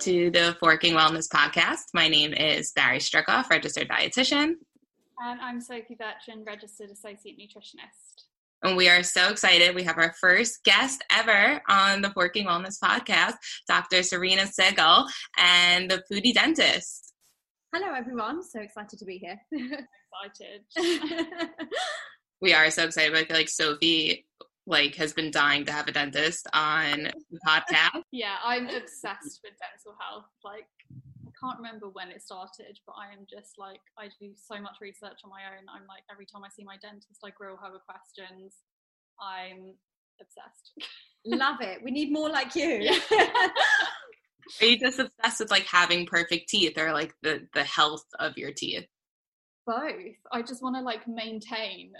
to the Forking Wellness Podcast. My name is Barry Strickoff, registered dietitian. And I'm Sophie Bertrand, registered associate nutritionist. And we are so excited. We have our first guest ever on the Forking Wellness Podcast, Dr. Serena Segal, and the foodie dentist. Hello, everyone. So excited to be here. Excited. We are so excited. But I feel like Sophie like has been dying to have a dentist on the podcast. yeah, I'm obsessed with dental health. Like, I can't remember when it started, but I am just like, I do so much research on my own. I'm like, every time I see my dentist, I grill her with questions. I'm obsessed. Love it. We need more like you. Are you just obsessed with like having perfect teeth or like the the health of your teeth? Both. I just want to like maintain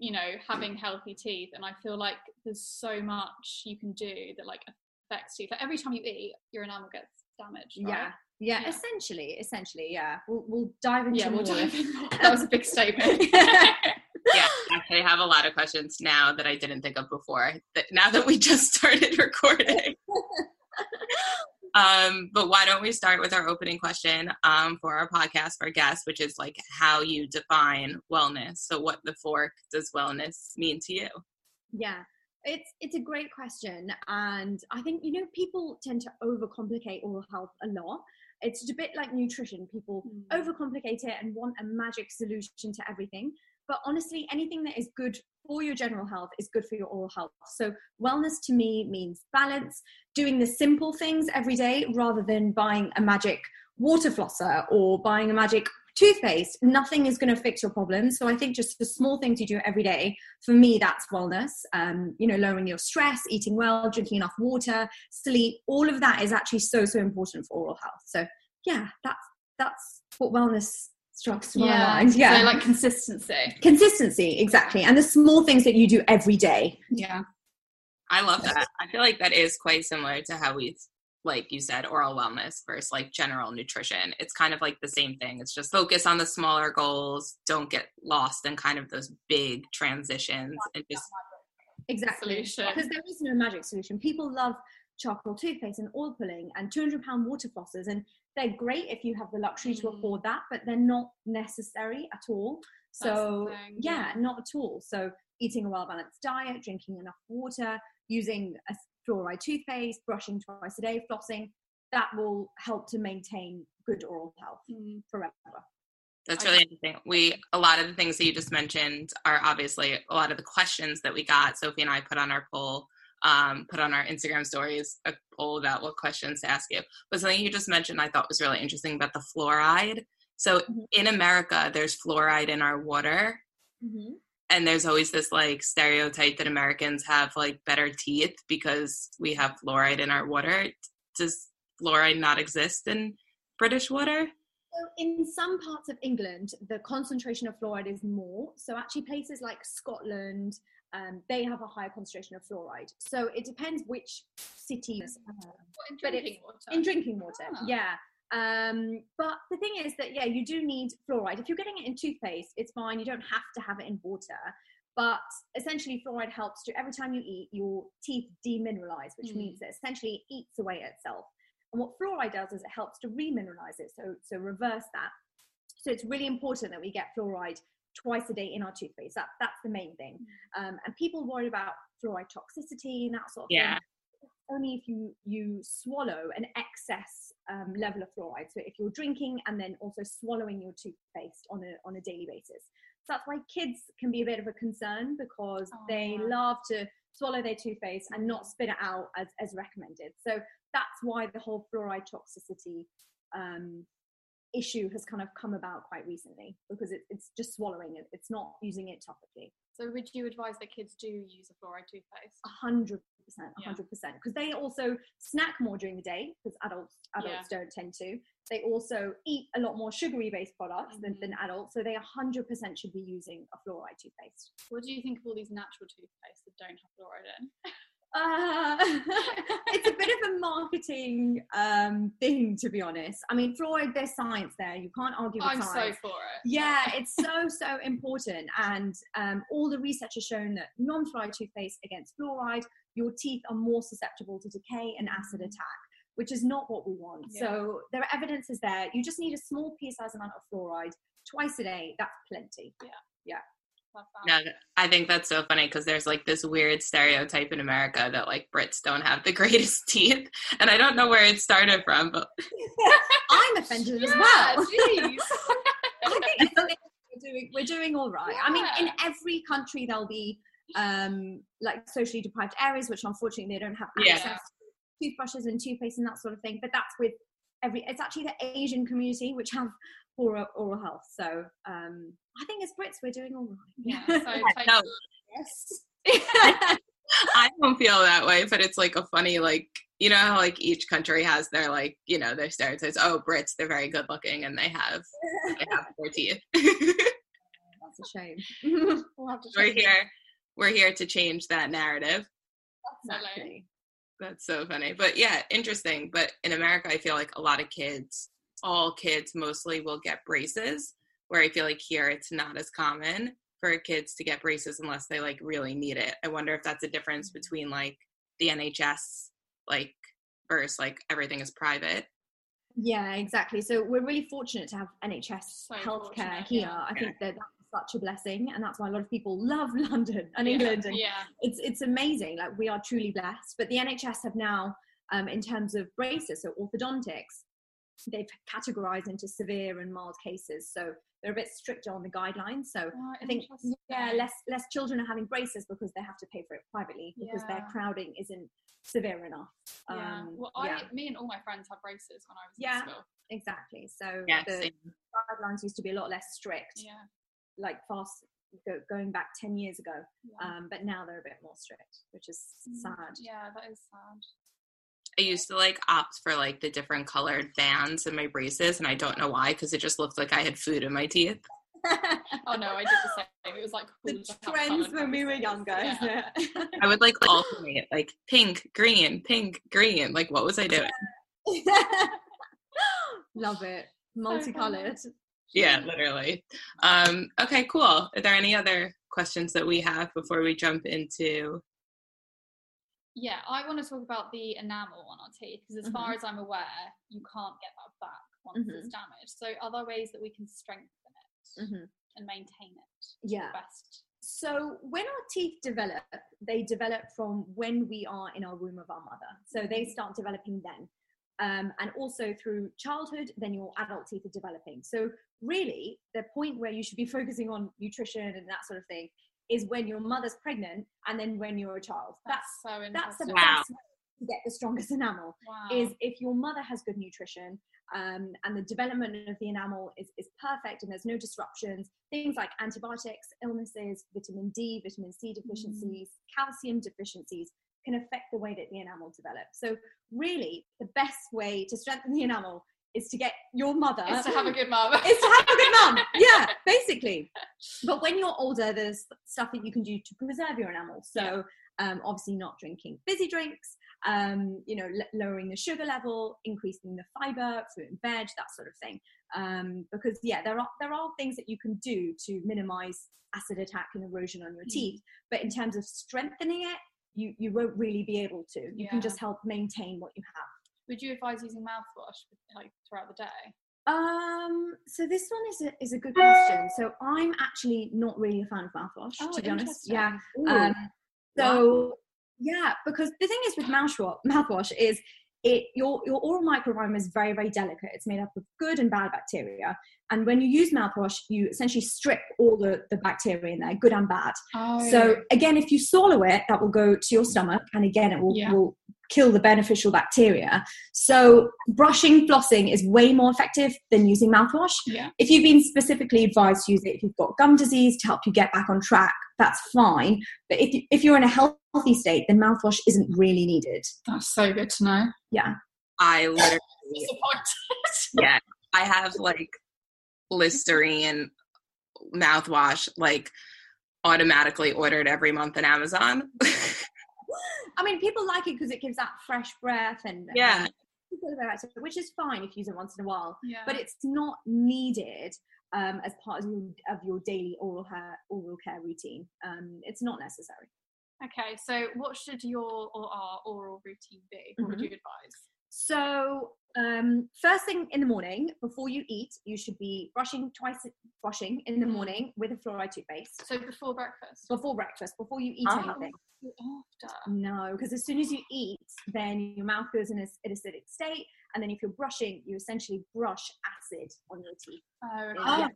you know having healthy teeth and i feel like there's so much you can do that like affects teeth like every time you eat your enamel gets damaged right? yeah. yeah. Yeah. essentially, essentially, yeah. We'll, we'll dive into yeah we'll more. dive in that was a big statement Yeah, actually, I have a lot of questions now that I didn't think of before. That now that we just started recording. Um, but why don't we start with our opening question um, for our podcast for guests, which is like how you define wellness. So, what the fork does wellness mean to you? Yeah, it's it's a great question, and I think you know people tend to overcomplicate oral health a lot. It's a bit like nutrition; people Mm. overcomplicate it and want a magic solution to everything. But honestly, anything that is good for your general health is good for your oral health. So wellness to me means balance, doing the simple things every day rather than buying a magic water flosser or buying a magic toothpaste. Nothing is going to fix your problems. So i think just the small things you do every day for me that's wellness. Um, you know lowering your stress eating well drinking enough water sleep all of that is actually so so important for oral health. So yeah that's that's what wellness strikes my mind yeah so like consistency consistency exactly and the small things that you do every day yeah I love that. I feel like that is quite similar to how we, like you said, oral wellness versus like general nutrition. It's kind of like the same thing. It's just focus on the smaller goals. Don't get lost in kind of those big transitions and just Exactly. Solution. Because there is no magic solution. People love charcoal toothpaste and oil pulling and 200 pound water flossers, and they're great if you have the luxury to Mm. afford that, but they're not necessary at all. So, thing, yeah, yeah. not at all. So, eating a well balanced diet, drinking enough water, using a fluoride toothpaste, brushing twice a day, flossing, that will help to maintain good oral health Mm. forever. That's really interesting. We a lot of the things that you just mentioned are obviously a lot of the questions that we got. Sophie and I put on our poll, um, put on our Instagram stories a poll about what questions to ask you. But something you just mentioned I thought was really interesting about the fluoride. So Mhm. in America, there's fluoride in our water, Mm-hmm. and there's always this like stereotype that Americans have like better teeth because we have fluoride in our water. Does fluoride not exist in British water? So in some parts of England, the concentration of fluoride is more. So actually, places like Scotland, um, they have a higher concentration of fluoride. So it depends which cities. uh, in drinking water in drinking water, Ah. yeah. Um, but the thing is that yeah, you do need fluoride. If you're getting it in toothpaste, it's fine. You don't have to have it in water. But essentially, fluoride helps to every time you eat, your teeth demineralize, which Mm. means that essentially it eats away at itself. And what fluoride does is it helps to remineralize it, so so reverse that. So it's really important that we get fluoride twice a day in our toothpaste. That that's the main thing. Um, and people worry about fluoride toxicity and that sort of Yeah. thing only if you you swallow an excess um, level of fluoride. So if you're drinking and then also swallowing your toothpaste on a on a daily basis. So that's why kids can be a bit of a concern because Oh, they yeah. love to swallow their toothpaste and not spit it out as, as recommended. So that's why the whole fluoride toxicity um, issue has kind of come about quite recently because it, it's just swallowing it. It's not using it topically. so would you advise that kids do use a fluoride toothpaste A hundred percent, a hundred percent. Because they also snack more during the day because adults adults don't tend to. They also eat a lot more sugary based products than, than Mm-hmm. adults, so they a hundred percent should be using a fluoride toothpaste. what do you think of all these natural toothpastes that don't have fluoride in Uh, it's a bit of a marketing um, thing, to be honest. I mean, fluoride, there's science there. You can't argue with i'm so for it Yeah, it's so, so important. And um, all the research has shown that non fluoride toothpaste against fluoride, your teeth are more susceptible to decay and acid attack, which is not what we want. Yeah. So there are evidences there. You just need a small pea-sized amount of fluoride twice a day. That's plenty. Yeah. that. Yeah, I think that's so funny because there's like this weird stereotype in America that like Brits don't have the greatest teeth, and I don't know where it started from, but I'm offended as well. I think we're doing we're doing all right. I mean, in every country there'll be um like socially deprived areas, which unfortunately they don't have Yeah. access to toothbrushes and toothpaste and that sort of thing. But that's with every it's actually the Asian community which have poor oral health. So um I think as Brits we're doing all right. yeah, so no, yes. I don't feel that way. But it's like a funny like you know how like each country has their like you know their stereotypes. Oh, Brits they're very good looking and they have they have poor teeth. That's a shame. we'll have to we're it. here we're here to change that narrative. exactly. That's so funny. But yeah, interesting. But in America, I feel like a lot of kids, all kids mostly will get braces, where I feel like here it's not as common for kids to get braces unless they like really need it. I wonder if that's a difference between like the NHS, like, versus like everything is private. Yeah, exactly. So we're really fortunate to have NHS So healthcare here. yeah. I think that that's such a blessing, and that's why a lot of people love London and Yeah, England. And Yeah, it's it's amazing. Like we are truly blessed. But the NHS have now, um, in terms of braces, so orthodontics, they've categorized into severe and mild cases. So they're a bit stricter on the guidelines. So Oh, I think yeah, less less children are having braces because they have to pay for it privately because their crowding isn't severe enough. Yeah. Um, well, yeah, I, me and all my friends had braces when I was Yeah. in school. exactly. So Yeah, the same. guidelines used to be a lot less strict. Yeah. like fast go, going back 10 years ago yeah. um, but now they're a bit more strict which is Mm, sad Yeah, that is sad. I used to like opt for like the different colored bands in my braces, and I don't know why because it just looked like I had food in my teeth. Oh no, I did the same. It was like the cool to have trends when we were younger Yeah. isn't it? I would like alternate like pink, green, pink, green. Like, what was I doing? love it multicolored Yeah, literally. Um, okay, cool. Are there any other questions that we have before we jump into? Yeah, I want to talk about the enamel on our teeth because, as Mm-hmm. far as I'm aware, you can't get that back once it's damaged. So, are there ways that we can strengthen it Mhm. and maintain it yeah best? so when our teeth develop they develop from when we are in our womb of our mother so they start developing then um, and also through childhood then your adult teeth are developing so really the point where you should be focusing on nutrition and that sort of thing is when your mother's pregnant and then when you're a child that's so that's the. Wow. best way to get the strongest enamel wow. is if your mother has good nutrition um, and the development of the enamel is, is perfect and there's no disruptions, things like antibiotics, illnesses, vitamin D, vitamin C deficiencies, calcium deficiencies can affect the way that the enamel develops. So, really, the best way to strengthen the enamel is to get your mother is to have a good mum. is to have a good mum. Yeah, basically. But when you're older, there's stuff that you can do to preserve your enamel. So um, obviously, not drinking fizzy drinks. Um, you know, l- lowering the sugar level, increasing the fiber, fruit and veg, that sort of thing. Um, because yeah, there are there are things that you can do to minimize acid attack and erosion on your Mm. teeth. But in terms of strengthening it, you you won't really be able to. You can just help maintain what you have. Would you advise using mouthwash like throughout the day? Um, so this one is a, is a good question. So I'm actually not really a fan of mouthwash, Oh, to be honest. Yeah. Um, so yeah, because the thing is with mouthwash, mouthwash is it your your oral microbiome is very very delicate. It's made up of good and bad bacteria, and when you use mouthwash, you essentially strip all the the bacteria in there, good and bad. Oh, So again, if you swallow it, that will go to your stomach, and again, it will, Yeah. will kill the beneficial bacteria. So brushing, flossing is way more effective than using mouthwash. yeah, If you've been specifically advised to use it, if you've got gum disease to help you get back on track, that's fine. But if you, if you're in a healthy state, then mouthwash isn't really needed. that's so good to know. Yeah. I literally, yeah, I have like Listerine mouthwash, like automatically ordered every month on Amazon. I mean, people like it because it gives that fresh breath and Yeah. and- which is fine if you use it once in a while. yeah, but it's not needed um, as part of your, of your daily oral care oral care routine. Um, it's not necessary. Okay. So, what should your or our oral routine be? What would Mhm. you advise? So, um, first thing in the morning, before you eat, you should be brushing twice, brushing in the Mm. morning with a fluoride toothpaste So before breakfast. before breakfast, before you eat Oh. anything. After. No, because as soon as you eat, then your mouth goes in a, an acidic state, and then if you're brushing, you essentially brush acid on your teeth. Oh, okay. Yeah.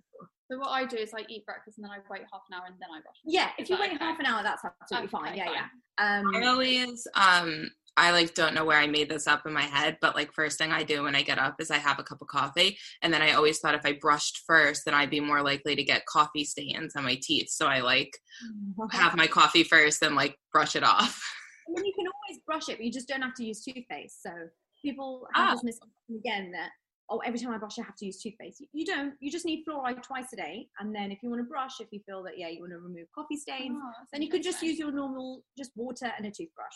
So what I do is I eat breakfast and then I wait half an hour and then I brush. Yeah, if you wait okay? half an hour, that's absolutely fine. Yeah, fine. yeah. Um, I always um I like don't know where I made this up in my head, but like first thing I do when I get up is I have a cup of coffee, and then I always thought if I brushed first, then I'd be more likely to get coffee stains on my teeth. So I like have my coffee first, and like brush it off. I mean, you can always brush it, but you just don't have to use toothpaste. So people have Ah. this misconception again that oh, every time I brush, I have to use toothpaste. You- You don't. You just need fluoride twice a day, and then if you want to brush, if you feel that yeah, you want to remove coffee stains, Oh, then you could just use your normal just water and a toothbrush.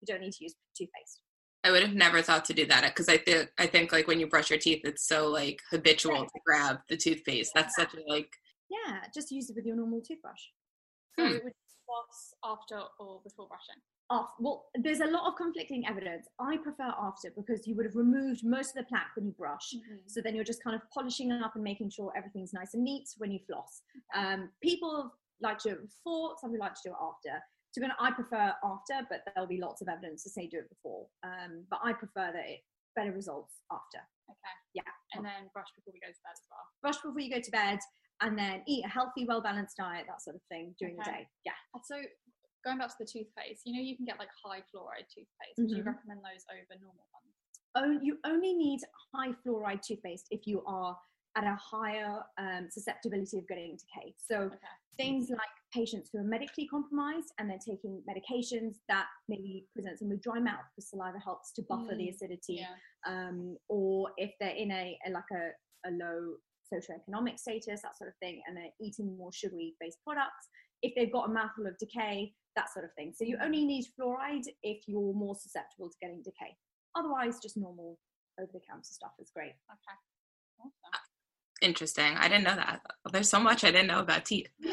You don't need to use toothpaste. I would have never thought to do that because I think I think like when you brush your teeth, it's so like habitual to grab the toothpaste. That's such a like Yeah, just use it with your normal toothbrush. So Hmm. it would floss after or before brushing. Off. Well, there's a lot of conflicting evidence. I prefer after because you would have removed most of the plaque when you brush. So then you're just kind of polishing up and making sure everything's nice and neat when you floss. Um, people like to do it before, some people like to do it after. To be honest, I prefer after, but there'll be lots of evidence to say do it before. Um, but I prefer that it better results after. Okay. Yeah. And then brush before we go to bed as well. Brush before you go to bed, and then eat a healthy, well balanced diet, that sort of thing during the day. Yeah. So going back to the toothpaste, you know you can get like high fluoride toothpaste. Would you Mhm. recommend those over normal ones? on- you only need high fluoride toothpaste if you are at a higher um, susceptibility of getting decay. So Okay. things like patients who are medically compromised and they're taking medications that maybe presents them with dry mouth because saliva helps to buffer the Mm, acidity, Yeah. um, or if they're in a, a like a, a low socioeconomic status, that sort of thing, and they're eating more sugary based products. If they've got a mouthful of decay, that sort of thing. So you only need fluoride if you're more susceptible to getting decay. Otherwise, just normal over the counter stuff is great. Okay. Awesome. Interesting. I didn't know that. There's so much I didn't know about teeth.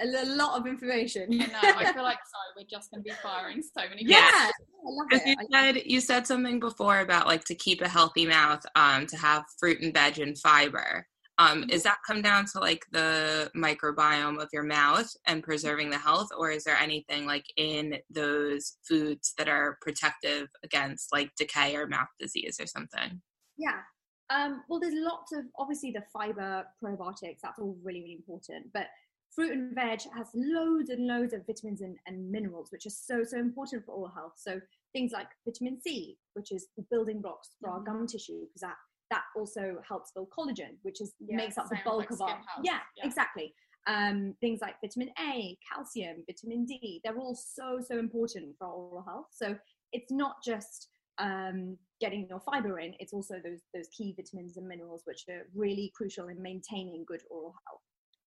a lot of information. I know. I feel like sorry, we're just going to be firing so many. Yeah. I love Because you it. Said you said something before about like to keep a healthy mouth, um, to have fruit and veg and fiber. Um, Mm-hmm. is that come down to like the microbiome of your mouth and preserving the health, or is there anything like in those foods that are protective against like decay or mouth disease or something? Yeah. Um, well, there's lots of obviously the fiber probiotics. That's all really really important. But fruit and veg has loads and loads of vitamins and, and minerals, which are so so important for oral health. So things like vitamin C, which is the building blocks for our Mhm. gum tissue, because that that also helps build collagen, which is Yeah, makes up the bulk like, of our yeah, Yeah. exactly. Um, things like vitamin A, calcium, vitamin D, they're all so so important for our oral health. So it's not just um, getting your fiber in; it's also those those key vitamins and minerals which are really crucial in maintaining good oral health.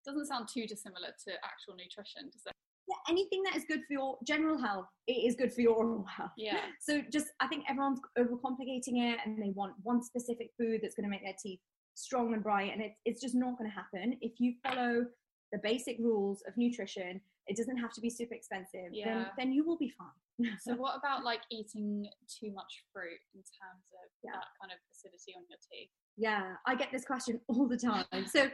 Doesn't sound too dissimilar to actual nutrition, does it? Yeah, anything that is good for your general health, it is good for your oral health. Yeah. So just, I think everyone's overcomplicating it, and they want one specific food that's going to make their teeth strong and bright, and it's it's just not going to happen if you follow the basic rules of nutrition. It doesn't have to be super expensive. Then Yeah. then you will be fine. So what about like eating too much fruit in terms of Yeah. that kind of acidity on your teeth? Yeah, I get this question all the time. So,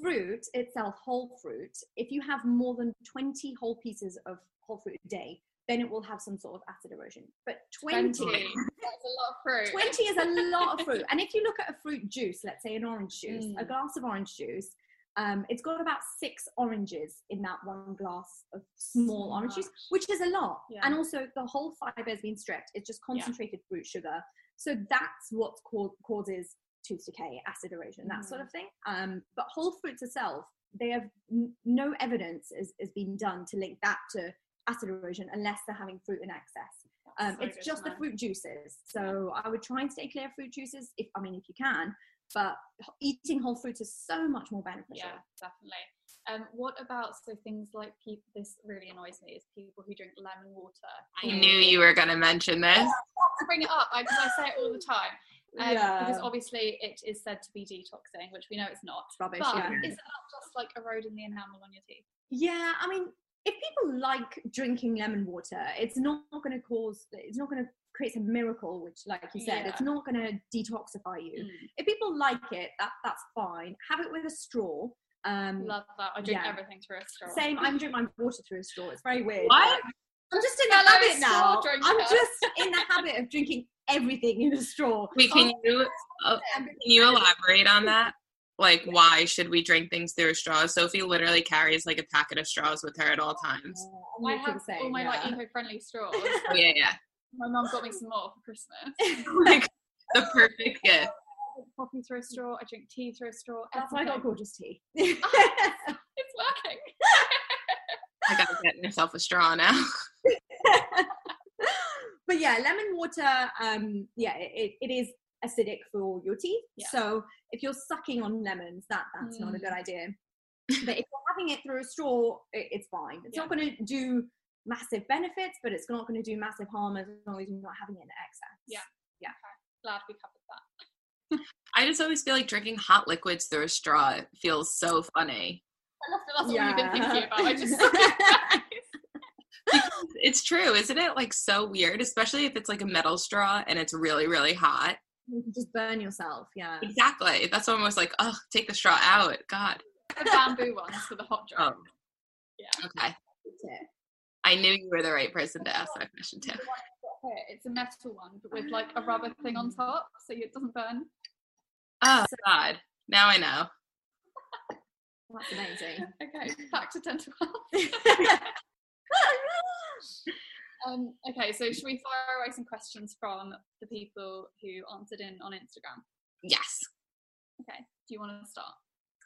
fruit itself, whole fruit, if you have more than 20 whole pieces of whole fruit a day, then it will have some sort of acid erosion. But 20, 20. That's a lot of fruit. 20 is a lot of fruit. And if you look at a fruit juice, let's say an orange juice, a Mm. glass of orange juice, um, it's got about six oranges in that one glass of small So orange juice, which is a lot. Yeah. And also, the whole fiber has been stripped. It's just Yeah. concentrated fruit sugar. So that's what ca- causes tooth decay, acid erosion, that sort Mm. of thing. Um, but whole fruits itself, they have n- no evidence has, has been done to link that to acid erosion unless they're having fruit in excess. Um, so it's just the fruit juices. So I would try and stay clear of fruit juices if I mean if you can. But eating whole fruits is so much more beneficial. Yeah, definitely. Um, what about so things like people? This really annoys me is people who drink lemon water. I knew you were going to mention this. to bring it up because I say it all the time. Um, Yeah. Because obviously it is said to be detoxing, which we know it's not. It's rubbish. But yeah. is it not just like eroding the enamel on your teeth? Yeah, I mean, if people like drinking lemon water, it's not going to cause, it's not going to create a miracle, which, like you said, it's not going to detoxify you. Mm, If people like it, that that's fine. Have it with a straw. Um, love that. I drink yeah. everything through a straw. same. I'm drinking my water through a straw. It's very weird. What? I'm just in the Fellow habit now. drinker. I'm just in the habit of drinking everything in a straw. Wait, can Oh, you uh, can you elaborate on that? Like, why should we drink things through a straw? Sophie literally carries like a packet of straws with her at all times. I'm I have saying, all my like eco-friendly straws. Oh yeah, yeah. my mum got me some more for Christmas. like the perfect gift. I drink coffee through a straw. I drink tea through a straw. That's why I got everything. gorgeous tea. It's working. I gotta get yourself a straw now. but yeah, lemon water, um, yeah, it, it is acidic for your teeth. Yeah. So if you're sucking on lemons, that that's not a Mm. good idea. But if you're having it through a straw, it, it's fine. It's Yeah. not going to do massive benefits, but it's not going to do massive harm as long as you're not having it in excess. Yeah. Yeah. Glad we covered that. I just always feel like drinking hot liquids through a straw feels so funny. I love that that's what you've been thinking about. I just it's true, isn't it? Like so weird, especially if it's like a metal straw and it's really, really hot. You can just burn yourself. Yeah. Exactly. That's always like, oh, take the straw out. God. the bamboo ones for the hot drink. Oh, Yeah. okay. I knew you were the right person to ask that question too. The one I've got here, It's a metal one, but with like a rubber thing on top, so it doesn't burn. Oh so, God. Now I know. That's amazing. Okay, back to dental health. Um, okay, so should we fire away some questions from the people who answered in on Instagram? Yes. Okay, do you want to start?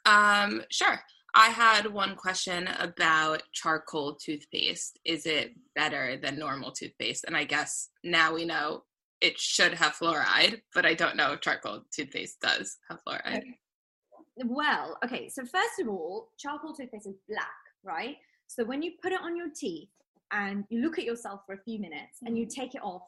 Um, sure. I had one question about charcoal toothpaste. Is it better than normal toothpaste? And I guess now we know it should have fluoride, but I don't know if charcoal toothpaste does have fluoride. Well, okay, so first of all, charcoal toothpaste is black, right? So when you put it on your teeth and you look at yourself for a few minutes and you take it off,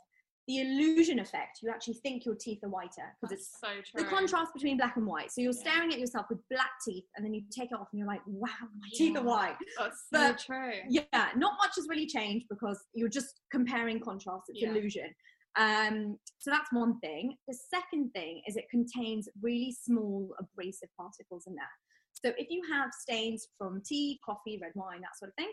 the illusion effect, you actually think your teeth are whiter because it's so true. the contrast between black and white. So you're Yeah. staring at yourself with black teeth and then you take it off and you're like, wow, my teeth are white. That's so true. Yeah, not much has really changed because you're just comparing contrast. It's Yeah. illusion. Um, so that's one thing. The second thing is it contains really small abrasive particles in there. So if you have stains from tea, coffee, red wine, that sort of thing,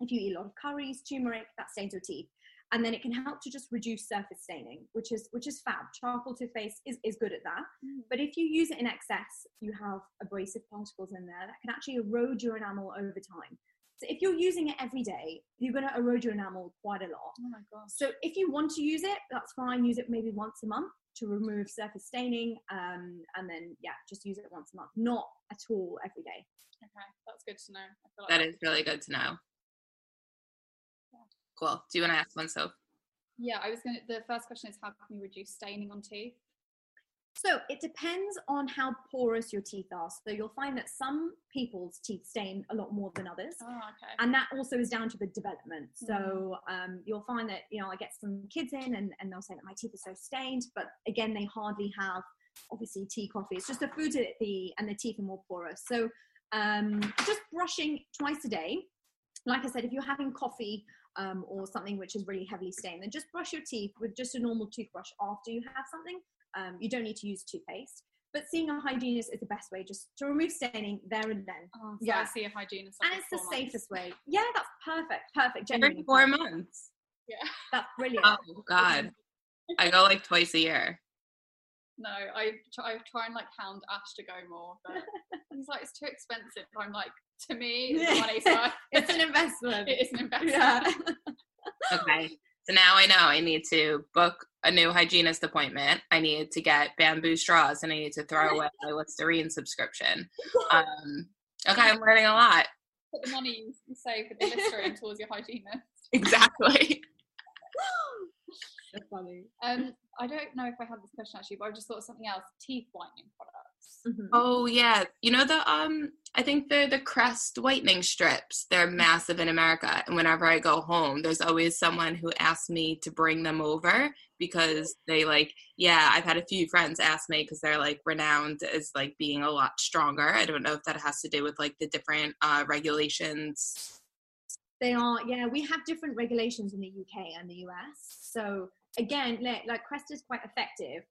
if you eat a lot of curries, turmeric, that stains your teeth. And then it can help to just reduce surface staining, which is which is fab. Charcoal toothpaste is, is good at that. Mm. But if you use it in excess, you have abrasive particles in there that can actually erode your enamel over time. So if you're using it every day, you're going to erode your enamel quite a lot. Oh my gosh. So if you want to use it, that's fine. Use it maybe once a month to remove surface staining, um, and then yeah, just use it once a month, not at all every day. Okay, that's good to know. I feel like That is really good to know. Cool. Do you want to ask one, Soph? Yeah, I was gonna. The first question is how can we reduce staining on teeth? So it depends on how porous your teeth are. So you'll find that some people's teeth stain a lot more than others. Oh, okay. and that also is down to the development. So um, you'll find that you know I get some kids in and, and they'll say that my teeth are so stained, but again they hardly have obviously tea, coffee. It's just the food that the and the teeth are more porous. So um, just brushing twice a day. Like I said, if you're having coffee um, or something which is really heavily stained, then just brush your teeth with just a normal toothbrush after you have something. Um, you don't need to use toothpaste. But seeing a hygienist is the best way just to remove staining there and then. Oh, so yeah. I see a hygienist. And it's the months. safest way. Yeah, that's perfect. Perfect. Every Genuinely. four perfect. months. That's brilliant. Oh God. I go like twice a year. No, I try, I try and like hound Ash to go more, but he's like it's too expensive. I'm like, to me, it's money, so it's an investment. it is an investment. Yeah. Okay. So now I know I need to book a new hygienist appointment. I need to get bamboo straws and I need to throw away my Listerine subscriction. Um, okay, I'm learning a lot. Put the money you save with the Listerine towards your hygienist. Exactly. so funny. Um, I don't know if I had this question actually, but I just thought of something else. Teeth whitening products. Mhm. Oh yeah. You know the um I think they're the Crest whitening strips. They're massive in America. And whenever I go home, there's always someone who asks me to bring them over because they like, yeah, I've had a few friends ask me because they're like renowned as like being a lot stronger. I don't know if that has to do with like the different uh regulations. They are, yeah, we have different regulations in the UK and the US. So again, like, like Crest is quite effective,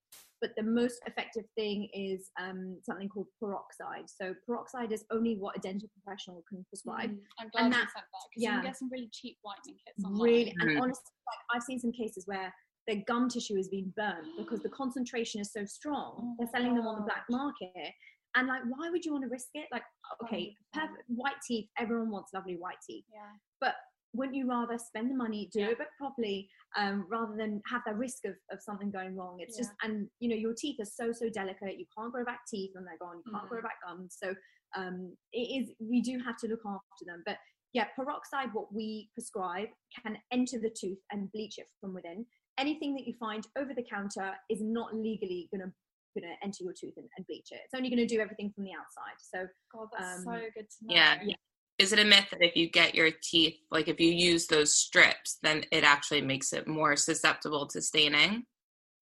but the most effective thing is um, something called peroxide. So peroxide is only what a dental professional can prescribe. Mm, I'm glad And you said that because you can get some really cheap whitening kits online. Really, and Mhm. honestly, like, I've seen some cases where their gum tissue has been burned because the concentration is so strong. Oh They're my selling them on the black market. And like, why would you want to risk it? Like, okay, perfect, white teeth. Everyone wants lovely white teeth. Yeah. but wouldn't you rather spend the money do Yeah. it but properly um, rather than have the risk of, of something going wrong it's just and you know your teeth are so so delicate you can't grow back teeth when they're gone you can't grow Mm. back gums so um, it is we do have to look after them but yeah peroxide what we prescribe can enter the tooth and bleach it from within anything that you find over the counter is not legally going to going to enter your tooth and, and bleach it it's only going to do everything from the outside so God, that's Um, so good to know. Yeah. Yeah. Is it a myth that if you get your teeth, like if you use those strips, then it actually makes it more susceptible to staining?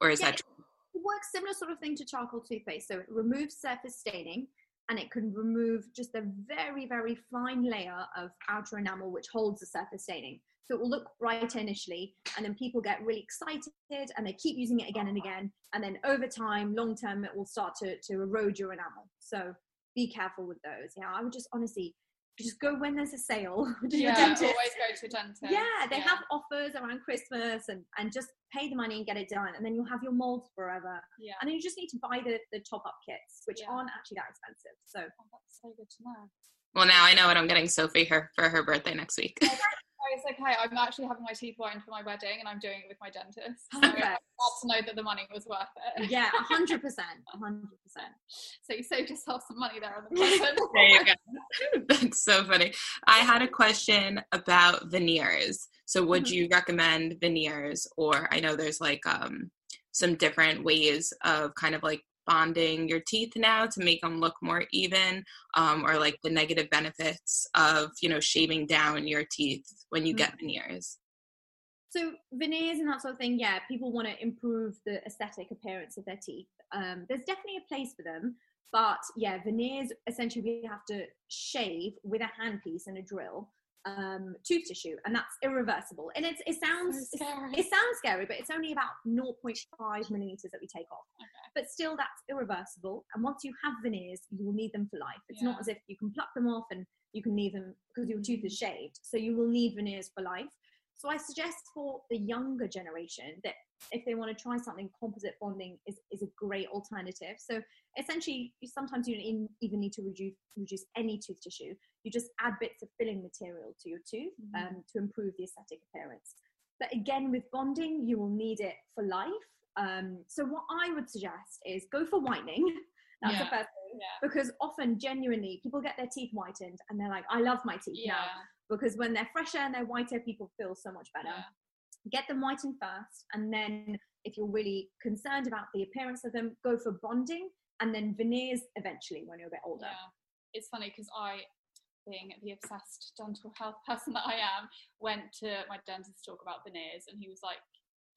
Or is Yeah, that true? It works similar sort of thing to charcoal toothpaste. So it removes surface staining and it can remove just a very, very fine layer of outer enamel which holds the surface staining. So it will look brighter initially, and then people get really excited and they keep using it again and again. And then over time, long term, it will start to, to erode your enamel. So be careful with those. Yeah, I would just honestly just go when there's a sale Yeah, always go to a dentist. Yeah, they yeah. have offers around Christmas and, and just pay the money and get it done. And then you'll have your molds forever Yeah. and then you just need to buy the, the top up kits which Yeah. aren't actually that expensive so Oh, that's so good to know. Well, now I know what I'm getting Sophie her for her birthday next week. I was like, okay. I'm actually having my teeth whitened for my wedding, and I'm doing it with my dentist. So Perfect. I'm glad to know that the money was worth it. yeah 100% 100% So you saved yourself some money there on the present. there you go. That's so funny. I had a question about veneers. So would Mhm. you recommend veneers or I know there's like um some different ways of kind of like bonding your teeth now to make them look more even um, or like the negative benefits of you know shaving down your teeth when you get veneers. So veneers and that sort of thing yeah people want to improve the aesthetic appearance of their teeth. Um, there's definitely a place for them but yeah veneers essentially we have to shave with a handpiece and a drill um, tooth tissue and that's irreversible. And it's, it sounds So scary. it sounds scary but it's only about 0.5 millimeters that we take off. Okay. but still that's irreversible. And once you have veneers you will need them for life. It's not as if you can pluck them off and you can leave them because your tooth is shaved. So you will need veneers for life. So i suggest for the younger generation that if they want to try something composite bonding is, is a great alternative so essentially you, sometimes you don't even, need to reduce reduce any tooth tissue you just add bits of filling material to your tooth Mhm. um, to improve the aesthetic appearance but again with bonding you will need it for life um, so what I would suggest is go for whitening. That's the Yeah. first thing. Yeah. Because often, genuinely, people get their teeth whitened and they're like, "I love my teeth Yeah. now." Because when they're fresher and they're whiter, people feel so much better. Yeah. Get them whitened first, and then if you're really concerned about the appearance of them, go for bonding, and then veneers eventually when you're a bit older. Yeah. It's funny because I, being the obsessed dental health person that I am, went to my dentist to talk about veneers, and he was like,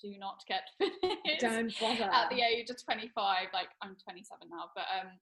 "Do not get veneers." Don't bother. At the age of 25, like I'm 27 now, but um,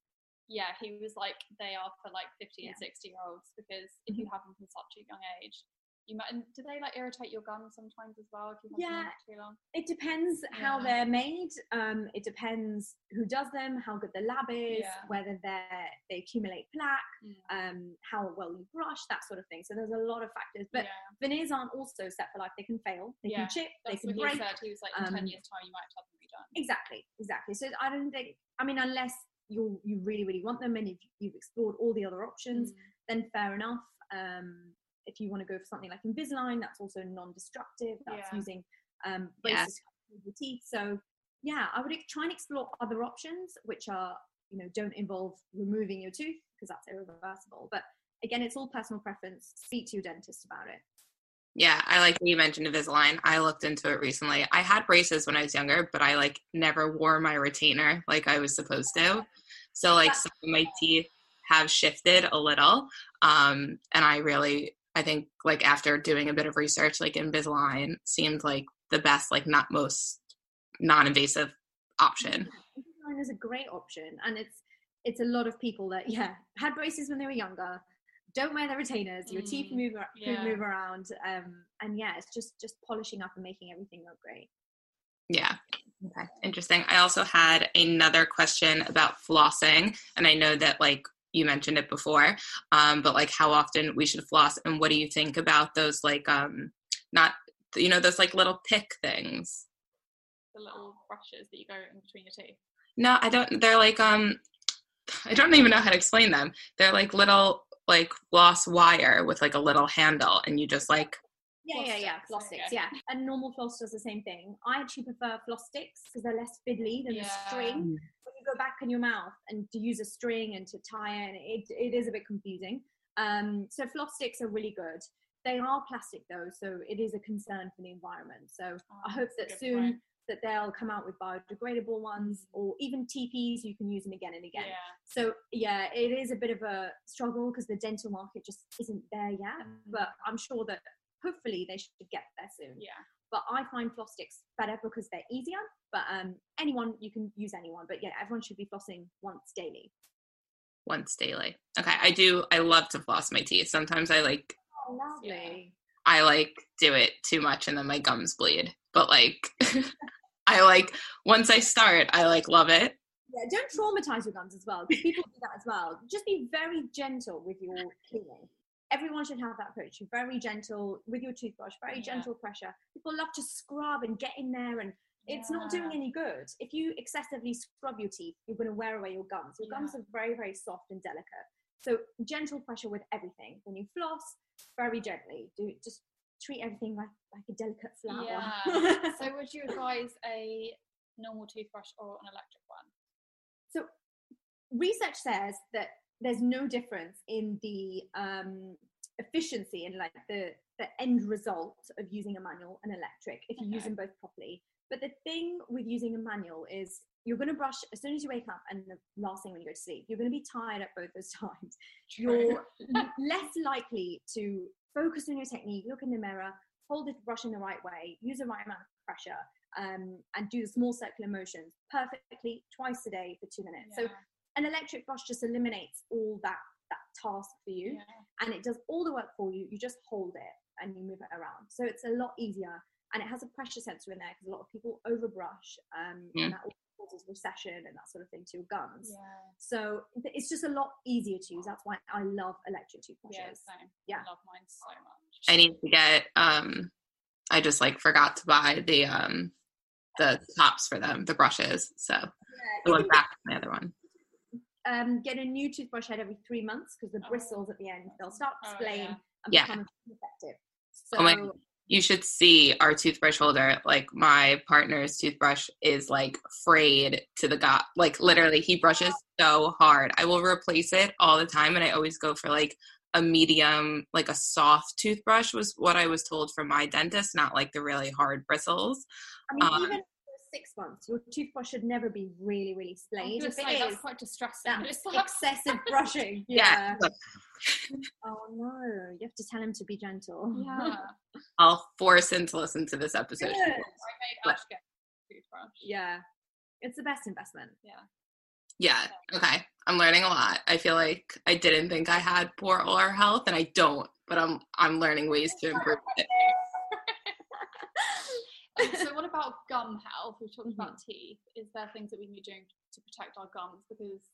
yeah, he was like, they are for like 50 and 60 year olds because if you have them from such a young age, you might. And do they like irritate your gums sometimes as well if you have Yeah. too long? It depends how they're made. Um, it depends who does them, how good the lab is, Yeah. whether they they accumulate plaque, Mm. um, how well you brush, that sort of thing. So there's a lot of factors. But yeah, veneers aren't also set for life. They can fail, they Yeah, can chip, they can break. he said. He was like, in 10 Um, years' time, you might have them redone. Exactly, exactly. So I don't think. I mean, unless you you really really want them and you've, you've explored all the other options, Mm. then fair enough. Um, if you want to go for something like Invisalign, that's also non-destructive. That's Yeah. using um, Yeah. braces to hold your teeth. So yeah, I would try and explore other options, which are you know don't involve removing your tooth because that's irreversible. But again, it's all personal preference. Speak to your dentist about it. Yeah, I like you mentioned Invisalign. I looked into it recently. I had braces when I was younger, but I like never wore my retainer like I was supposed to. So like some of my teeth have shifted a little. Um, and I really I think like after doing a bit of research, like Invisalign seemed like the best, like not most non-invasive option. Invisalign is a great option, and it's it's a lot of people that yeah had braces when they were younger. Don't wear their retainers. Your teeth Mm, move yeah. move around, um, and yeah, it's just just polishing up and making everything look great. Yeah. Okay. Interesting. I also had another question about flossing, and I know that like you mentioned it before, um, but like how often we should floss, and what do you think about those like um not you know those like little pick things? The little brushes that you go in between your teeth. No, I don't. They're like um, I don't even know how to explain them. They're like little like floss wire with like a little handle, and you just like yeah, Floss yeah, yeah. sticks, Floss okay. sticks, yeah. And normal floss does the same thing. I actually prefer floss sticks because they're less fiddly than Yeah. a string. Mm. When you go back in your mouth and to use a string and to tie it, it, it is a bit confusing. Um, so floss sticks are really good. They are plastic though, so it is a concern for the environment. So oh, I hope that soon point. that they'll come out with biodegradable ones mm. or even TePes. You can use them again and again. Yeah. So yeah, it is a bit of a struggle because the dental market just isn't there yet. Mm. But I'm sure that hopefully they should get there soon. Yeah. But I find floss sticks better because they're easier. But um, anyone you can use anyone. But yeah, everyone should be flossing once daily. once daily. Okay, I do. I love to floss my teeth. Sometimes I like Oh, lovely. I like do it too much and then my gums bleed. But like I like once I start, I like love it. Yeah, don't traumatize your gums as well because people do that as well. Just be very gentle with your cleaning. Everyone should have that approach. Very gentle with your toothbrush, very Yeah. gentle pressure. People love to scrub and get in there, and it's not doing any good. If you excessively scrub your teeth, you're going to wear away your gums. Your gums are very, very soft and delicate. So gentle pressure with everything. When you floss, very gently. Do just treat everything like like a delicate flower. Yeah. so would you advise a normal toothbrush or an electric one? So research says that there's no difference in the um, efficiency and like the the end result of using a manual and electric if you use Okay. them both properly. But the thing with using a manual is you're going to brush as soon as you wake up and the last thing when you go to sleep. You're going to be tired at both those times. You're less likely to focus on your technique, look in the mirror, hold the brush in the right way, use the right amount of pressure, um, and do the small circular motions perfectly twice a day for two minutes. So Yeah. An electric brush just eliminates all that that task for you, yeah. and it does all the work for you. You just hold it and you move it around. So it's a lot easier, and it has a pressure sensor in there because a lot of people overbrush, um, Mm. and that also causes recession and that sort of thing to your gums. Yeah. So it's just a lot easier to use. That's why I love electric toothbrushes. Yeah, same. Yeah. I love mine so much. I need to get um I just like forgot to buy the um the tops for them, the brushes. So I you went back to my other one. Um, get a new toothbrush head every three months because the Oh. bristles at the end they'll start Oh, splaying yeah. and Yeah. become ineffective. So Oh my- You should see our toothbrush holder. Like my partner's toothbrush is like frayed to the god. Like literally, he brushes so hard. I will replace it all the time, and I always go for like a medium, like a soft toothbrush was what I was told from my dentist, not like the really hard bristles. I mean, um, even for six months, your toothbrush should never be really, really splayed. gonna If say, it that's is, quite distressing. that's It's excessive brushing. Yeah. Yeah. Oh no, you have to tell him to be gentle. yeah. I'll force him to listen to this episode. Good. I made But- Ash get toothbrush. Yeah. It's the best investment. Yeah. Yeah. Okay. I'm learning a lot. I feel like I didn't think I had poor oral health, and I don't. But I'm I'm learning ways to improve it. Um, so what about gum health? We've talked about Mm-hmm. teeth. Is there things that we can be doing to protect our gums? Because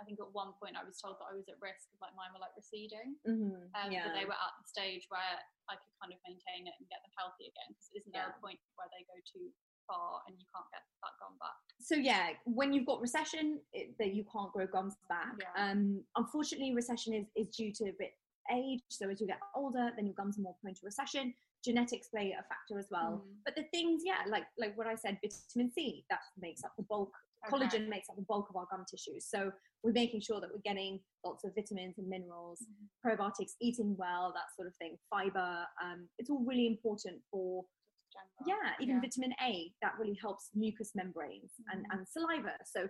I think at one point I was told that I was at risk of like mine were like receding. Mm-hmm. Um, yeah. But they were at the stage where I could kind of maintain it and get them healthy again. Because isn't there Yeah. a point where they go too far and you can't get that gum back? so yeah, when you've got recession, it, that you can't grow gums back. Yeah. Um, unfortunately, recession is, is due to a bit age. So as you get older, then your gums are more prone to recession. Genetics play a factor as well. Mm. But the things, yeah, like like what I said, vitamin C that makes up the bulk. Okay. Collagen makes up the bulk of our gum tissues. So we're making sure that we're getting lots of vitamins and minerals, Mhm. probiotics, eating well, that sort of thing, fiber. Um, it's all really important for General. yeah even Yeah. vitamin a that really helps mucous membranes and, Mhm. and saliva so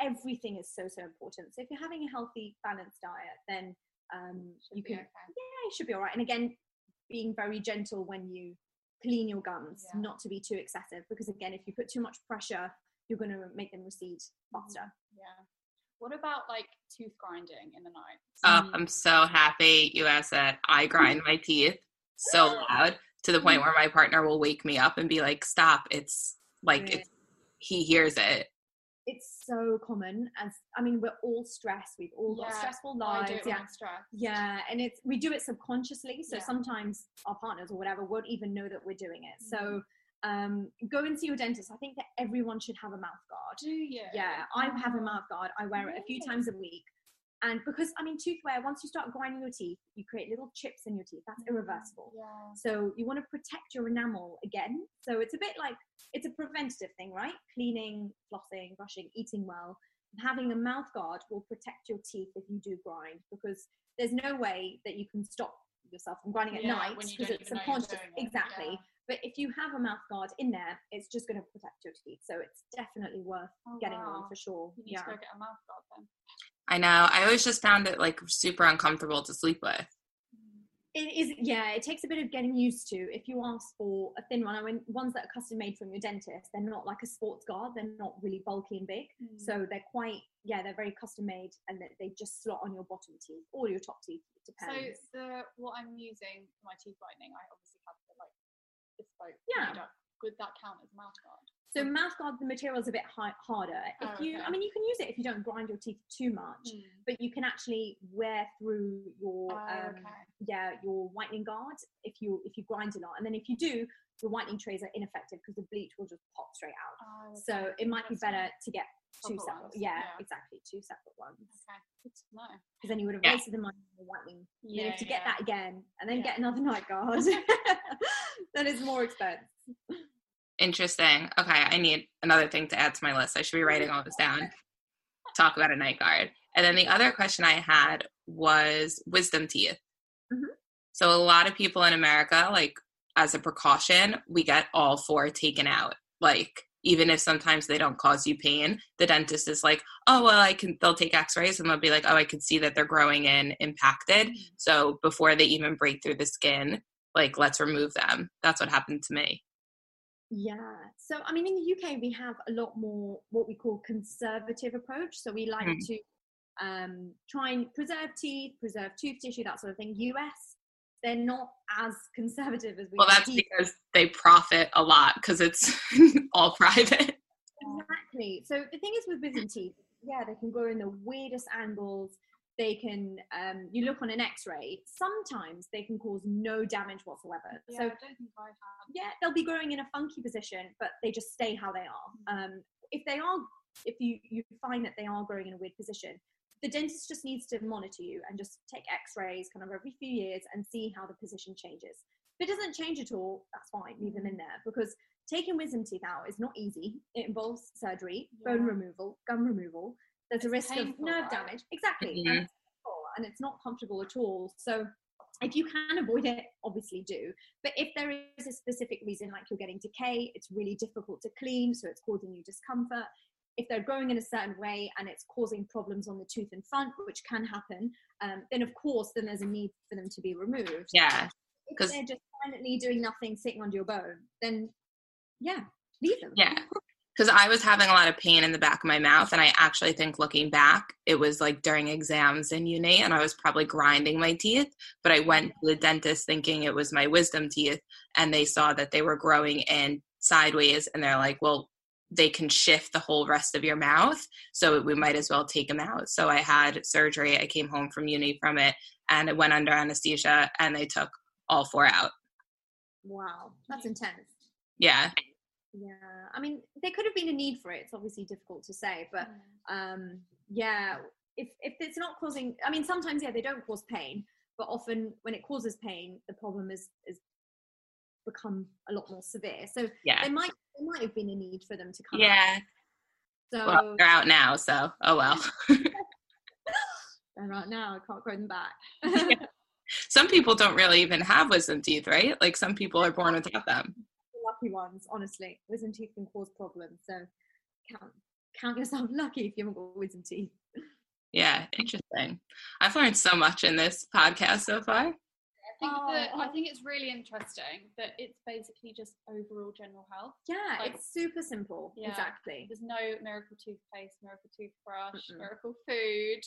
everything is so so important so if you're having a healthy balanced diet then um you can okay. yeah you should be all right and again being very gentle when you clean your gums Yeah. not to be too excessive because again if you put too much pressure you're going to make them recede mm-hmm. faster Yeah. What about like tooth grinding in the night? Oh, I'm so happy you asked that. I grind my teeth so loud to the point mm-hmm. where my partner will wake me up and be like, "Stop! It's like Yeah. it's he hears it. It's so common as i mean we're all stressed we've all got Yeah, stressful I lives do it when yeah yeah and it's we do it subconsciously so Yeah. sometimes our partners or whatever won't even know that we're doing it so Mm-hmm. um go and see your dentist i think that everyone should have a mouth guard Do you? yeah i have a Oh. mouth guard i wear it a few times a week and because i mean tooth wear once you start grinding your teeth you create little chips in your teeth that's mm, irreversible Yeah. so you want to protect your enamel again. So it's a bit like it's a preventative thing, right? Cleaning, flossing, brushing, eating well. Having a mouth guard will protect your teeth if you do grind because there's no way that you can stop yourself from grinding at Yeah, night because it's subconscious. it, Exactly. yeah. But if you have a mouth guard in there, it's just going to protect your teeth. So it's definitely worth Oh, getting wow. on for sure. You need Yeah. to go get a mouth guard then. I know. I always just found it like super uncomfortable to sleep with. It is, yeah. It takes a bit of getting used to. If you ask for a thin one, I mean, ones that are custom made from your dentist, they're not like a sports guard. They're not really bulky and big, Mm. so they're quite, yeah, they're very custom made, and they, they just slot on your bottom teeth or your top teeth. It So depends. the what I'm using for my teeth whitening, I obviously have the like bespoke. Yeah. made up. Would that count as a mouth guard? So, mouth guard, the material is a bit hi- harder. If Oh, you, I mean, you can use it if you don't grind your teeth too much, Mm. but you can actually wear through your, Oh, um, okay. yeah, your whitening guard if you if you grind a lot, and then if you do, your whitening trays are ineffective because the bleach will just pop straight out. Oh, So it might be Interesting. better to get two Separate separate. Yeah, yeah. exactly, two separate ones. Okay, good to know. Because then you would have Yeah. wasted the money on the whitening. And then Yeah, if to get that again and then Yeah. get another night guard, then it's more expense. Interesting. Okay, I need another thing to add to my list. I should be writing all this down. Talk about a night guard. And then the other question I had was wisdom teeth. Mhm. So a lot of people in America, like as a precaution, we get all four taken out. Like even if sometimes they don't cause you pain, the dentist is like, "Oh well, I can." They'll take X-rays and they'll be like, "Oh, I can see that they're growing in impacted." So before they even break through the skin, like let's remove them. That's what happened to me. Yeah. So I mean, in the UK, we have a lot more what we call conservative approach. So we like Mhm. to um, try and preserve teeth, preserve tooth tissue, that sort of thing. US, they're not as conservative as we Well, that's because they profit a lot because it's all private. Exactly. So the thing is with wisdom teeth, yeah, they can grow in the weirdest angles. They can, um, you look on an X-ray. Sometimes they can cause no damage whatsoever. Yeah, So I don't think I have. yeah, they'll be growing in a funky position, but they just stay how they are. Um, if they are, if you you find that they are growing in a weird position, the dentist just needs to monitor you and just take X-rays kind of every few years and see how the position changes. If it doesn't change at all, that's fine, leave them in there because taking wisdom teeth out is not easy. It involves surgery, bone removal, gum removal. There's a risk of nerve damage. Exactly. Mhm. And, it's and it's not comfortable at all. So if you can avoid it, obviously do. But if there is a specific reason, like you're getting decay, it's really difficult to clean, so it's causing you discomfort. If they're growing in a certain way and it's causing problems on the tooth in front, which can happen, um, then of course, then there's a need for them to be removed. Yeah. If they're just silently doing nothing, sitting under your bone, then yeah, leave them. Yeah. Because I was having a lot of pain in the back of my mouth. And I actually think looking back, it was like during exams in uni and I was probably grinding my teeth. But I went to the dentist thinking it was my wisdom teeth. And they saw that they were growing in sideways. And they're like, well, they can shift the whole rest of your mouth. So we might as well take them out. So I had surgery. I came home from uni from it and it went under anesthesia and they took all four out. Wow, that's intense. Yeah. Yeah, I mean, there could have been a need for it. It's obviously difficult to say, but Mm. um, yeah, if if it's not causing, I mean, sometimes yeah, they don't cause pain, but often when it causes pain, the problem is is become a lot more severe. So Yeah. there might there might have been a need for them to come. Yeah. Out. So Well, they're out now. So, oh well. and right now, I can't grow them back. some people don't really even have wisdom teeth, right? Like some people are born without them. Lucky ones, honestly. Wisdom teeth can cause problems, so count count yourself lucky if you haven't got wisdom teeth. Yeah, interesting. I've learned so much in this podcast so far. I think oh, that I Oh. think it's really interesting that it's basically just overall general health. Yeah, Like- it's super simple. Yeah. Exactly. There's no miracle toothpaste, miracle toothbrush, Mm-mm. miracle food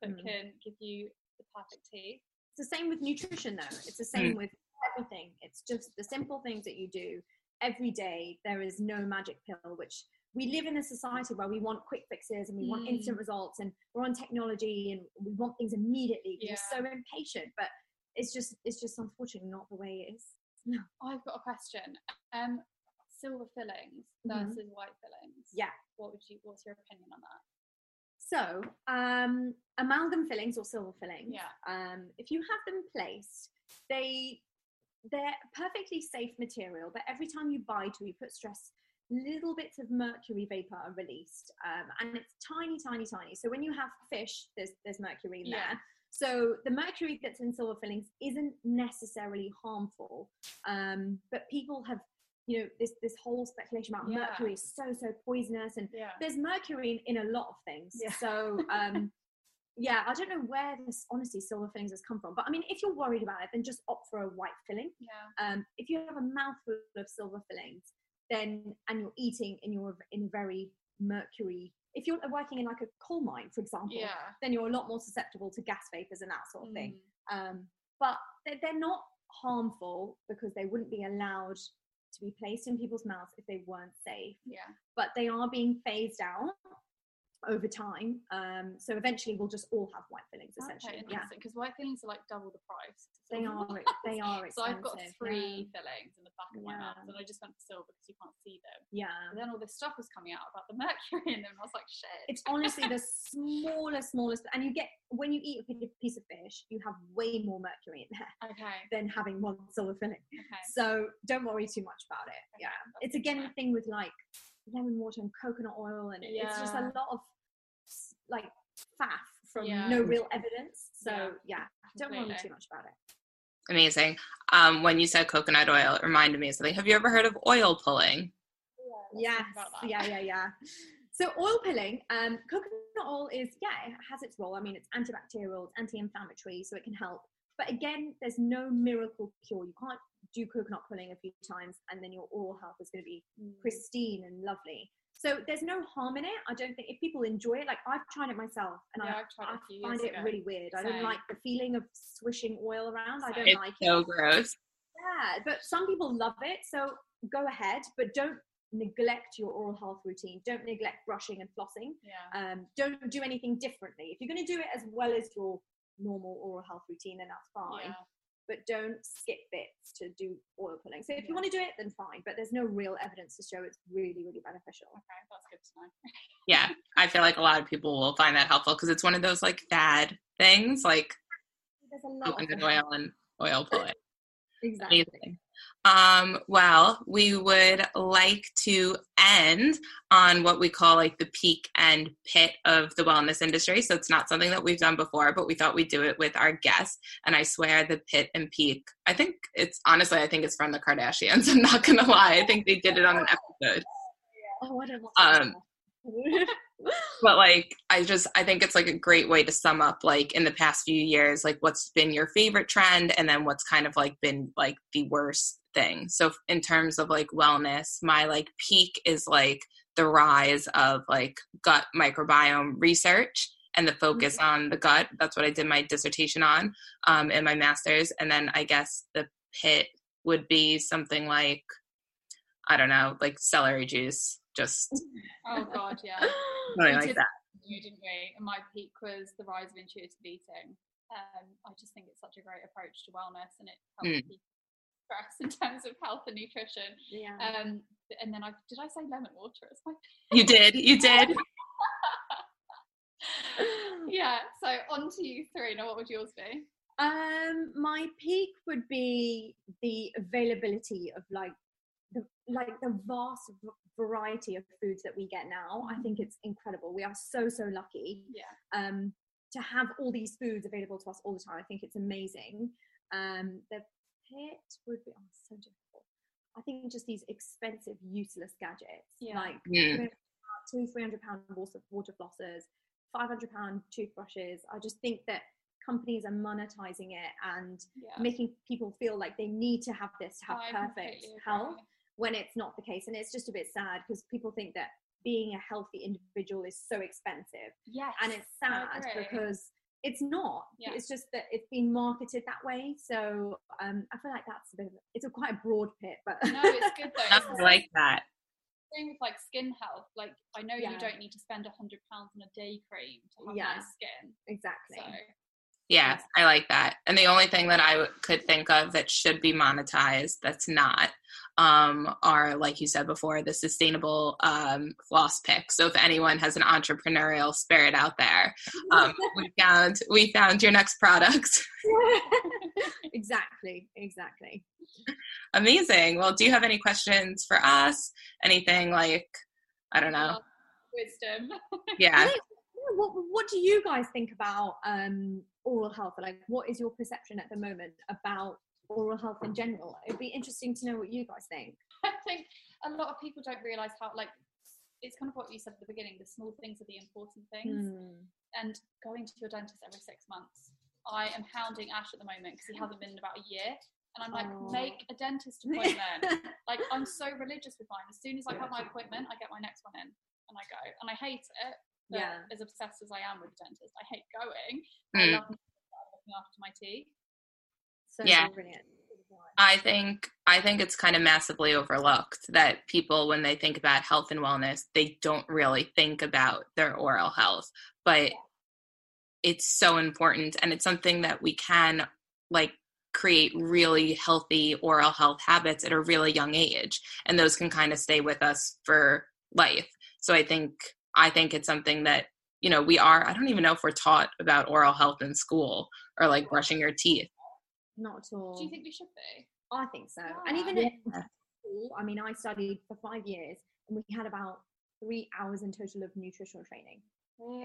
that Mm-mm. can give you the perfect teeth. It's the same with nutrition, though. It's the same mm. with everything. It's just the simple things that you do every day there is no magic pill, which we live in a society where we want quick fixes and we want Mm. instant results and we're on technology and we want things immediately. Yeah. We're so impatient, but it's just it's just unfortunately not the way it is. no. I've got a question. Um, silver fillings Mhm. versus white fillings. Yeah. What would you? What's your opinion on that? So, um, amalgam fillings or silver fillings, Yeah. um, if you have them placed, they they're perfectly safe material, but every time you buy to, you put stress, little bits of mercury vapor are released, um, and it's tiny, tiny, tiny. So when you have fish, there's there's mercury in Yeah. there. So the mercury that's in silver fillings isn't necessarily harmful, um, but people have, you know, this this whole speculation about Yeah. mercury is so so poisonous and Yeah. there's mercury in, in a lot of things. Yeah. So um yeah, I don't know where this honestly silver fillings has come from. But I mean if you're worried about it, then just opt for a white filling. Yeah. Um if you have a mouthful of silver fillings, then and you're eating in your in very mercury if you're working in like a coal mine, for example, Yeah. then you're a lot more susceptible to gas vapors and that sort of thing. Mm. Um, but they're, they're not harmful because they wouldn't be allowed to be placed in people's mouths if they weren't safe Yeah. but they are being phased out over time. Um, so eventually, we'll just all have white fillings. Okay, Essentially, yeah, interesting. Because white fillings are like double the price. they are. They are So. I've got three fillings in the back of my mouth, and I just went for silver because you can't see them. Yeah, And then all this stuff was coming out about the mercury in them. and I was like, shit. it's honestly the smallest, smallest, and you get when you eat a piece of fish, you have way more mercury in there okay. than having one silver filling. Okay. So don't worry too much about it. Okay, Yeah, that's it's again the thing with like lemon water and coconut oil, and it's just a lot of like faff from Yeah. no real evidence. So Yeah, yeah, don't worry too much about it. Amazing. Um, when you said coconut oil, it reminded me of something. Have you ever heard of oil pulling? Let's yes talk about that. yeah yeah yeah so oil pulling um coconut oil is yeah it has its role i mean it's antibacterial it's anti-inflammatory so it can help but again there's no miracle cure you can't do coconut pulling a few times and then your oral health is going to be Mm. pristine and lovely so there's no harm in it i don't think if people enjoy it like i've tried it myself and Yeah, I, I've tried it I a find it ago. really weird i don't like the feeling of swishing oil around i don't It's like it so gross. yeah, but some people love it. So go ahead, but don't neglect your oral health routine. Don't neglect brushing and flossing. Yeah. Um, don't do anything differently. If you're going to do it as well as your normal oral health routine, then that's fine. yeah. But don't skip bits to do oil pulling. So if you want to do it, then fine. But there's no real evidence to show it's really, really beneficial. Okay, that's good to know. Yeah, I feel like a lot of people will find that helpful because it's one of those like fad things, like There's a lot of coconut oil and oil pulling. Exactly. Amazing. Um, well, we would like to end on what we call like the peak and pit of the wellness industry. So it's not something that we've done before, but we thought we'd do it with our guests. And I swear the pit and peak, I think it's honestly, I think it's from the Kardashians. I'm not gonna lie. I think they did it on an episode. Oh, I don't want Um, to. but like i just i think it's like a great way to sum up like in the past few years like what's been your favorite trend and then what's kind of like been like the worst thing. So in terms of like wellness my like peak is like the rise of like gut microbiome research and the focus on the gut. That's what i did my dissertation on um, in my master's. And then i guess the pit would be something like i don't know like celery juice just Oh god, yeah. something We like did that you, didn't we? And my peak was the rise of intuitive eating. Um, I just think it's such a great approach to wellness, and it helps Mm. people stress in terms of health and nutrition. yeah. Um, and then I did I say lemon water as my You did. You did. yeah. So on to you three. Now, what would yours be? Um, my peak would be the availability of like the like the vast v- variety of foods that we get now. I think it's incredible. We are so so lucky Yeah. um, to have all these foods available to us all the time. I think it's amazing. Um, the pit would be oh, so difficult. I think just these expensive, useless gadgets Yeah. like Mm. two, three hundred pound water, water flossers, five hundred pound toothbrushes. I just think that companies are monetizing it and Yeah. making people feel like they need to have this to have I perfect health agree. When it's not the case. And it's just a bit sad because people think that being a healthy individual is so expensive. Yes. And it's sad because it's not. Yeah. It's just that it's been marketed that way. So um, I feel like that's a bit. Of, it's a quite a broad pit, but No, it's good though. It's I like that. same with like skin health. Like I know Yeah. you don't need to spend a hundred pounds on a day cream to have Yeah. nice skin. exactly. So Yeah, I like that. And the only thing that I could think of that should be monetized that's not um, are, like you said before, the sustainable um, floss picks. So if anyone has an entrepreneurial spirit out there, um, we found we found your next product. exactly. Exactly. Amazing. Well, do you have any questions for us? Anything like I don't know? wisdom. Yeah. What, what do you guys think about um, oral health? Like, what is your perception at the moment about oral health in general? It'd be interesting to know what you guys think. I think a lot of people don't realize how like it's kind of what you said at the beginning. The small things are the important things, Hmm. and going to your dentist every six months. I am hounding Ash at the moment because he hasn't been in about a year, and I'm like, Oh. make a dentist appointment. like I'm so religious with mine. As soon as I have my appointment, I get my next one in, and I go. And I hate it. But Yeah. as obsessed as I am with the dentist, I hate going. Mm. I love looking after my teeth. so Yeah. brilliant. I think I think it's kind of massively overlooked that people when they think about health and wellness, they don't really think about their oral health, but it's so important and it's something that we can like create really healthy oral health habits at a really young age and those can kind of stay with us for life. So I think I think it's something that you know, we are I don't even know if we're taught about oral health in school or like brushing your teeth. Not at all. Do you think we should be? I think so. And Yeah. even at school, I mean, I studied for five years and we had about three hours in total of nutritional training.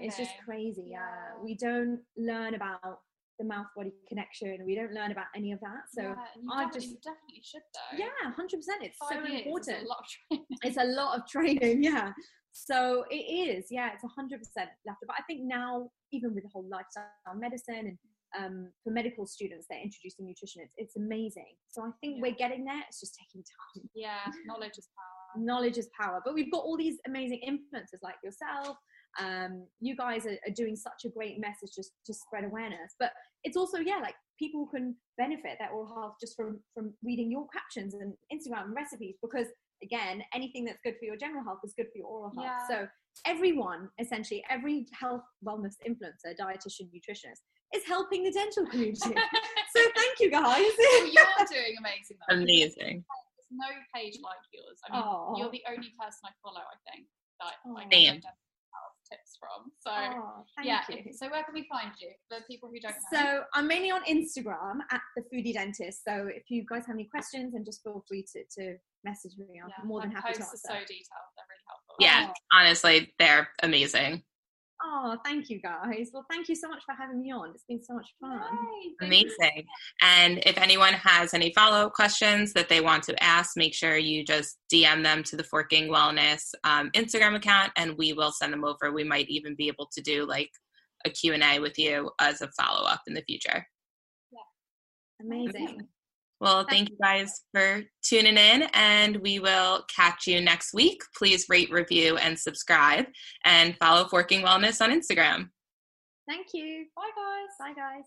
It's just crazy. Yeah. Yeah. We don't learn about the mouth body connection. We don't learn about any of that. So, yeah, I just- you definitely should though. yeah, 100%. It's Five so years is important. A lot of training. It's a lot of training. Yeah. So it is. Yeah, it's 100% left. But I think now, even with the whole lifestyle medicine and um, for medical students, they're introducing nutrition. It's, it's amazing. So I think Yeah. we're getting there. It's just taking time. Yeah, knowledge is power. knowledge is power but we've got all these amazing influencers like yourself um, you guys are, are doing such a great message just to spread awareness but it's also yeah like people can benefit their oral health just from from reading your captions and instagram recipes because again anything that's good for your general health is good for your oral health Yeah. so everyone essentially every health wellness influencer dietitian nutritionist is helping the dental community so thank you guys well, you're doing amazing. Though. Amazing. There's no page like yours. I mean, Aw. you're the only person I follow. I think that I Aw. Tips from. So Oh, thank yeah. you. so where can we find you? For people who don't know. So I'm mainly on Instagram at the Foodie Dentist. So if you guys have any questions, then just feel free to, to message me. I'm yeah, more than my happy to posts are answer. so detailed. They're really helpful. Yeah, honestly, they're amazing. Oh, thank you guys. Well, thank you so much for having me on. It's been so much fun. Yay. Amazing. And if anyone has any follow up questions that they want to ask, make sure you just DM them to the Forking Wellness um, Instagram account and we will send them over. We might even be able to do like a Q&A with you as a follow up in the future. Yeah. Amazing. Well, thank you guys for tuning in, and we will catch you next week. Please rate, review, and subscribe, and follow Forking Wellness on Instagram. Thank you. Bye guys. Bye, guys.